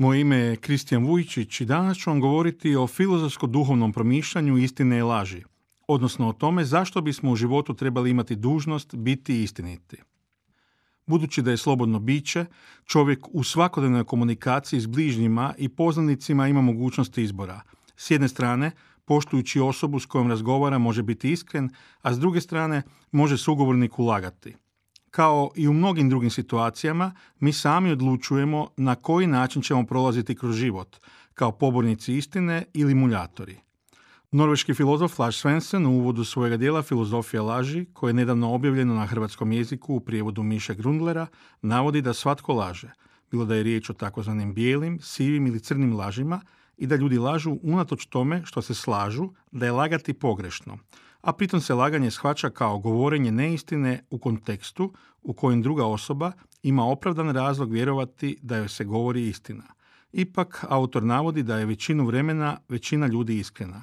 Moje ime je Kristijan Vujčić i danas ću vam govoriti o filozofsko-duhovnom promišljanju istine i laži, odnosno o tome zašto bismo u životu trebali imati dužnost biti istiniti. Budući da je slobodno biće, čovjek u svakodnevnoj komunikaciji s bližnjima i poznanicima ima mogućnost izbora. S jedne strane, poštujući osobu s kojom razgovara može biti iskren, a s druge strane može sugovorniku lagati. Kao i u mnogim drugim situacijama, mi sami odlučujemo na koji način ćemo prolaziti kroz život, kao pobornici istine ili muljatori. Norveški filozof Lars Svensson u uvodu svojega dijela Filozofija laži, koje je nedavno objavljeno na hrvatskom jeziku u prijevodu Miše Grundlera, navodi da svatko laže, bilo da je riječ o takozvanim bijelim, sivim ili crnim lažima, i da ljudi lažu unatoč tome što se slažu da je lagati pogrešno, a pritom se laganje shvaća kao govorenje neistine u kontekstu u kojem druga osoba ima opravdan razlog vjerovati da joj se govori istina. Ipak, autor navodi da je većinu vremena većina ljudi iskrena.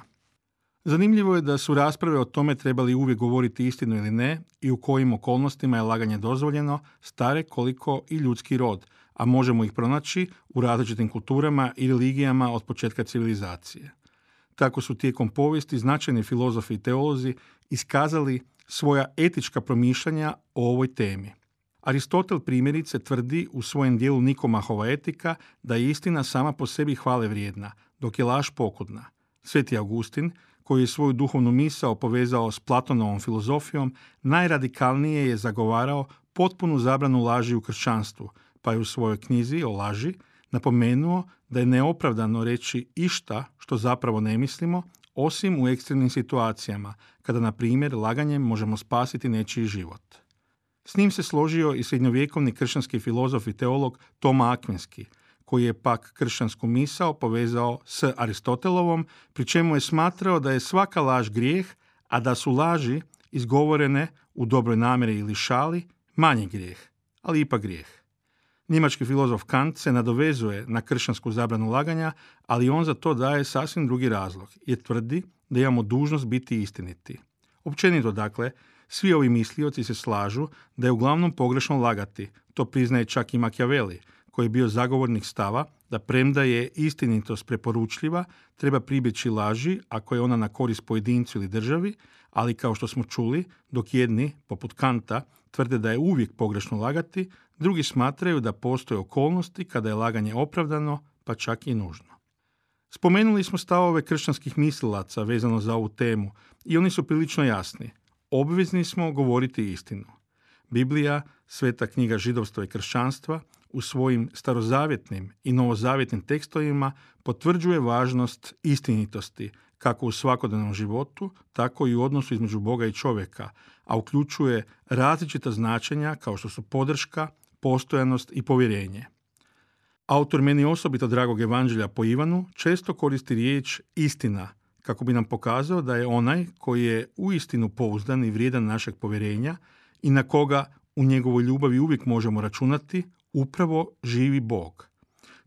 Zanimljivo je da su rasprave o tome trebali uvijek govoriti istinu ili ne i u kojim okolnostima je laganje dozvoljeno, stare koliko i ljudski rod, a možemo ih pronaći u različitim kulturama i religijama od početka civilizacije. Tako su tijekom povijesti značajni filozofi i teolozi iskazali svoja etička promišljanja o ovoj temi. Aristotel primjerice tvrdi u svojem dijelu Nikomahova etika da je istina sama po sebi hvale vrijedna, dok je laž pokudna. Sveti Augustin, koji je svoju duhovnu misao povezao s Platonovom filozofijom, najradikalnije je zagovarao potpunu zabranu laži u kršćanstvu, pa je u svojoj knjizi o laži napomenuo da je neopravdano reći išta što zapravo ne mislimo, osim u ekstremnim situacijama, kada, na primjer, laganjem možemo spasiti nečiji život. S njim se složio i srednjovjekovni kršćanski filozof i teolog Toma Akvinski, koji je pak kršćansku misao povezao s Aristotelovom, pri čemu je smatrao da je svaka laž grijeh, a da su laži izgovorene u dobroj namjeri ili šali manji grijeh, ali ipak grijeh. Njemački filozof Kant se nadovezuje na kršćansku zabranu laganja, ali on za to daje sasvim drugi razlog, jer tvrdi da imamo dužnost biti istiniti. Općenito dakle, svi ovi mislioci se slažu da je uglavnom pogrešno lagati, to priznaje čak i Machiavelli, koji je bio zagovornik stava da premda je istinitost preporučljiva, treba pribjeći laži ako je ona na korist pojedincu ili državi, ali kao što smo čuli, dok jedni, poput Kanta, tvrde da je uvijek pogrešno lagati, drugi smatraju da postoje okolnosti kada je laganje opravdano, pa čak i nužno. Spomenuli smo stavove kršćanskih mislilaca vezano za ovu temu i oni su prilično jasni. Obvezni smo govoriti istinu. Biblija, sveta knjiga židovstva i kršćanstva, u svojim starozavjetnim i novozavjetnim tekstovima potvrđuje važnost istinitosti kako u svakodnevnom životu, tako i u odnosu između Boga i čovjeka, a uključuje različita značenja kao što su podrška, postojanost i povjerenje. Autor meni osobito dragog evanđelja po Ivanu često koristi riječ istina kako bi nam pokazao da je onaj koji je uistinu pouzdan i vrijedan našeg povjerenja i na koga u njegovoj ljubavi uvijek možemo računati, upravo živi Bog.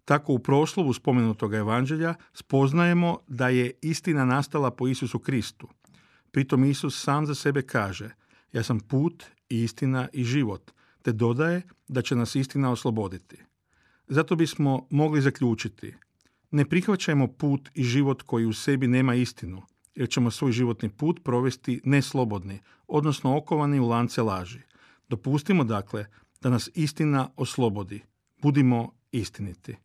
Tako u proslovu spomenutog evanđelja spoznajemo da je istina nastala po Isusu Kristu. Pritom Isus sam za sebe kaže, ja sam put, istina i život, te dodaje da će nas istina osloboditi. Zato bismo mogli zaključiti, ne prihvaćajmo put i život koji u sebi nema istinu, jer ćemo svoj životni put provesti neslobodni, odnosno okovani u lance laži. Dopustimo dakle da nas istina oslobodi. Budimo istiniti.